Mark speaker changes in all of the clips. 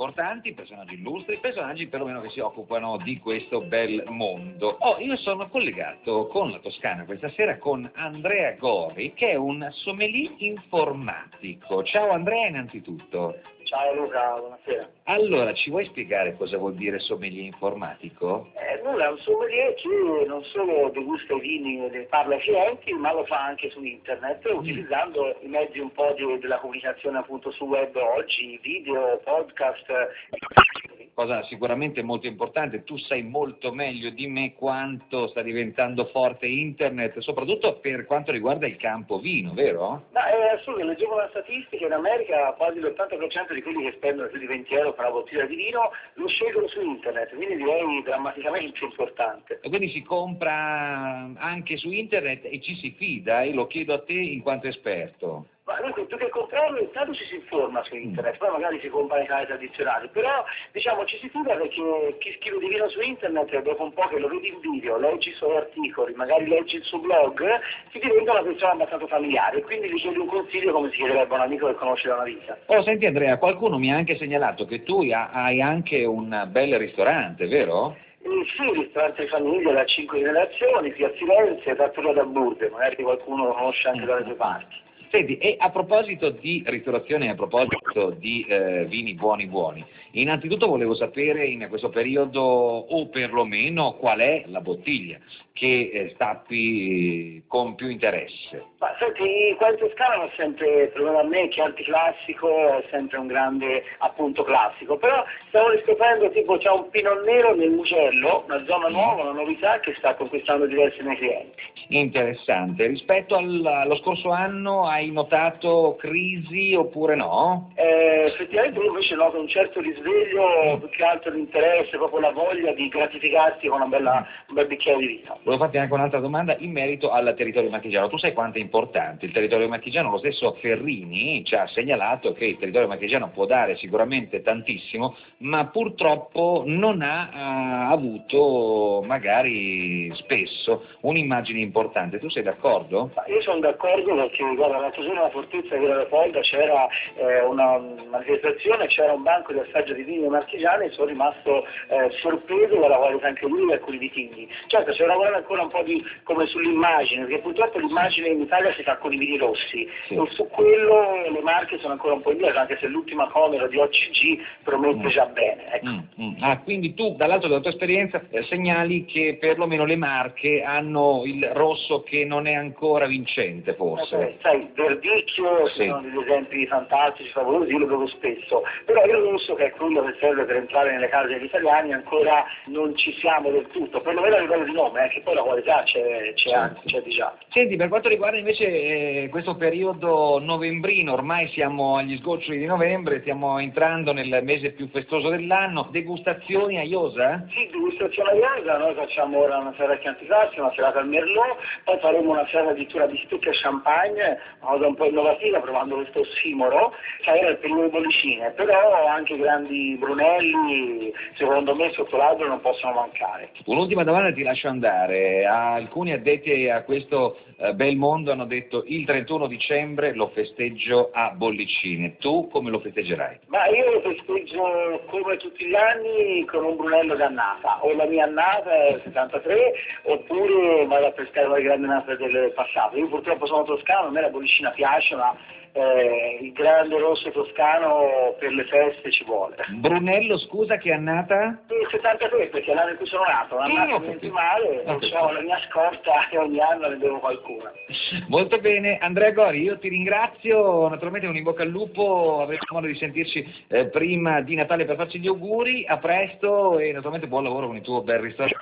Speaker 1: importanti, personaggi illustri, personaggi perlomeno che si occupano di questo bel mondo. Oh, io sono collegato con la Toscana questa sera con Andrea Gori, che è un sommelier informatico. Ciao Andrea innanzitutto.
Speaker 2: Ciao Luca, buonasera.
Speaker 1: Allora, ci vuoi spiegare cosa vuol dire sommelier informatico?
Speaker 2: Eh, nulla, è un sommelier che non solo degusta i vini e parla ai clienti, ma lo fa anche su internet, mm. utilizzando i mezzi un po' di, della comunicazione appunto su web oggi, video, podcast
Speaker 1: cosa sicuramente molto importante, tu sai molto meglio di me quanto sta diventando forte internet, soprattutto per quanto riguarda il campo vino, vero?
Speaker 2: Ma è assurdo, leggevo una statistica, in America quasi l'80% di quelli che spendono più di 20 euro per una bottiglia di vino lo scelgono su internet, quindi direi drammaticamente importante.
Speaker 1: E quindi si compra anche su internet e ci si fida, e lo chiedo a te in quanto esperto.
Speaker 2: Più che comprarlo, intanto ci si informa su internet, poi magari si compra nei canali tradizionali, però diciamo ci si fida perché chi scrive di vino su internet, dopo un po' che lo vedi in video, leggi i suoi articoli, magari leggi il suo blog, si diventa una persona abbastanza familiare, quindi gli chiedi un consiglio come si chiederebbe a un amico che conosce da una vita.
Speaker 1: Oh, senti Andrea, qualcuno mi ha anche segnalato che tu hai anche un bel ristorante, vero?
Speaker 2: Eh, sì, ristorante di famiglia da cinque generazioni, qui a Firenze, trattoria da Burde, magari qualcuno lo conosce anche dalle tue parti.
Speaker 1: Senti, e a proposito di ristorazione a proposito di eh, vini buoni buoni, innanzitutto volevo sapere in questo periodo, o perlomeno, qual è la bottiglia che eh, stappi con più interesse.
Speaker 2: Ma senti, qua in Toscana è sempre, per a me, che anticlassico è sempre un grande appunto classico, però stiamo riscoprendo tipo c'è un pinot nero nel Mugello, una zona nuova, una novità che sta conquistando diversi miei clienti.
Speaker 1: Interessante, rispetto al, allo scorso anno hai hai notato crisi oppure no?
Speaker 2: Eh, effettivamente io invece noto un certo risveglio, più che altro l'interesse, proprio la voglia di gratificarsi con bella, un bel bicchiere di vino.
Speaker 1: Volevo farti anche un'altra domanda in merito al territorio marchigiano. Tu sai quanto è importante il territorio marchigiano? Lo stesso Ferrini ci ha segnalato che il territorio marchigiano può dare sicuramente tantissimo, ma purtroppo non ha uh, avuto magari spesso un'immagine importante. Tu sei d'accordo?
Speaker 2: io sono d'accordo perché guarda, giorno alla Fortezza di Leopolda c'era eh, una manifestazione, c'era un banco di assaggio di vini marchigiani e sono rimasto eh, sorpreso dalla qualità anche lì di alcuni vitigni. Certo, c'è lavorare ancora un po' di, come sull'immagine, perché purtroppo l'immagine in Italia si fa con i vini rossi sì. e su quello le marche sono ancora un po' indietro, anche se l'ultima Comero di OCG promette mm. già bene. Ecco. Mm,
Speaker 1: mm. Ah, quindi tu, dall'altro della tua esperienza, eh, segnali che perlomeno le marche hanno il rosso che non è ancora vincente, forse.
Speaker 2: Okay, sai, Verdicchio sì. sono degli esempi fantastici, favolosi, io lo vedo spesso, però io penso che è quello che serve per entrare nelle case degli italiani ancora non ci siamo del tutto, perlomeno a livello di nome, eh, che poi la qualità c'è, c'è, certo. c'è di già.
Speaker 1: Senti, per quanto riguarda invece eh, questo periodo novembrino, ormai siamo agli sgoccioli di novembre, stiamo entrando nel mese più festoso dell'anno, degustazioni a Iosa?
Speaker 2: Sì, degustazioni a Iosa, noi facciamo ora una serata di anticlassico, una serata al Merlot, poi faremo una serata addirittura di stucche e champagne, cosa un po' innovativa provando questo ossimoro, che era il periodo bollicine, però anche i grandi Brunelli secondo me sotto l'albero non possono mancare.
Speaker 1: Un'ultima domanda ti lascio andare, alcuni addetti a questo eh, bel mondo hanno detto il 31 dicembre lo festeggio a Bollicine, tu come lo festeggerai?
Speaker 2: Ma io lo festeggio come tutti gli anni con un Brunello d'annata, o la mia annata è il 73 oppure vado a pescare le grandi annate del passato, io purtroppo sono toscano, a me la Bollicina piace, ma eh, il grande rosso toscano per le feste ci vuole.
Speaker 1: Brunello, scusa, che annata?
Speaker 2: Il 73, perché è l'anno in cui sono nato, un'annata sì, male, non so, la mia scorta e ogni anno ne devo qualcuna.
Speaker 1: Molto bene, Andrea Gori, io ti ringrazio, naturalmente un in bocca al lupo, avremo modo di sentirci eh, prima di Natale per farci gli auguri, a presto e naturalmente buon lavoro con il tuo bel ristorante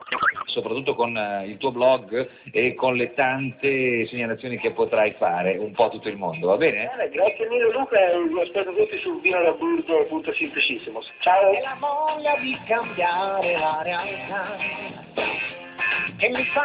Speaker 1: soprattutto con eh, il tuo blog e con le tante segnalazioni che potrai fare un po' a tutto il mondo, va bene?
Speaker 2: bene grazie mille Luca e vi aspetto tutti sul vino da burdo.sintesissimo. Ciao!
Speaker 3: È la voglia di cambiare la realtà che mi fa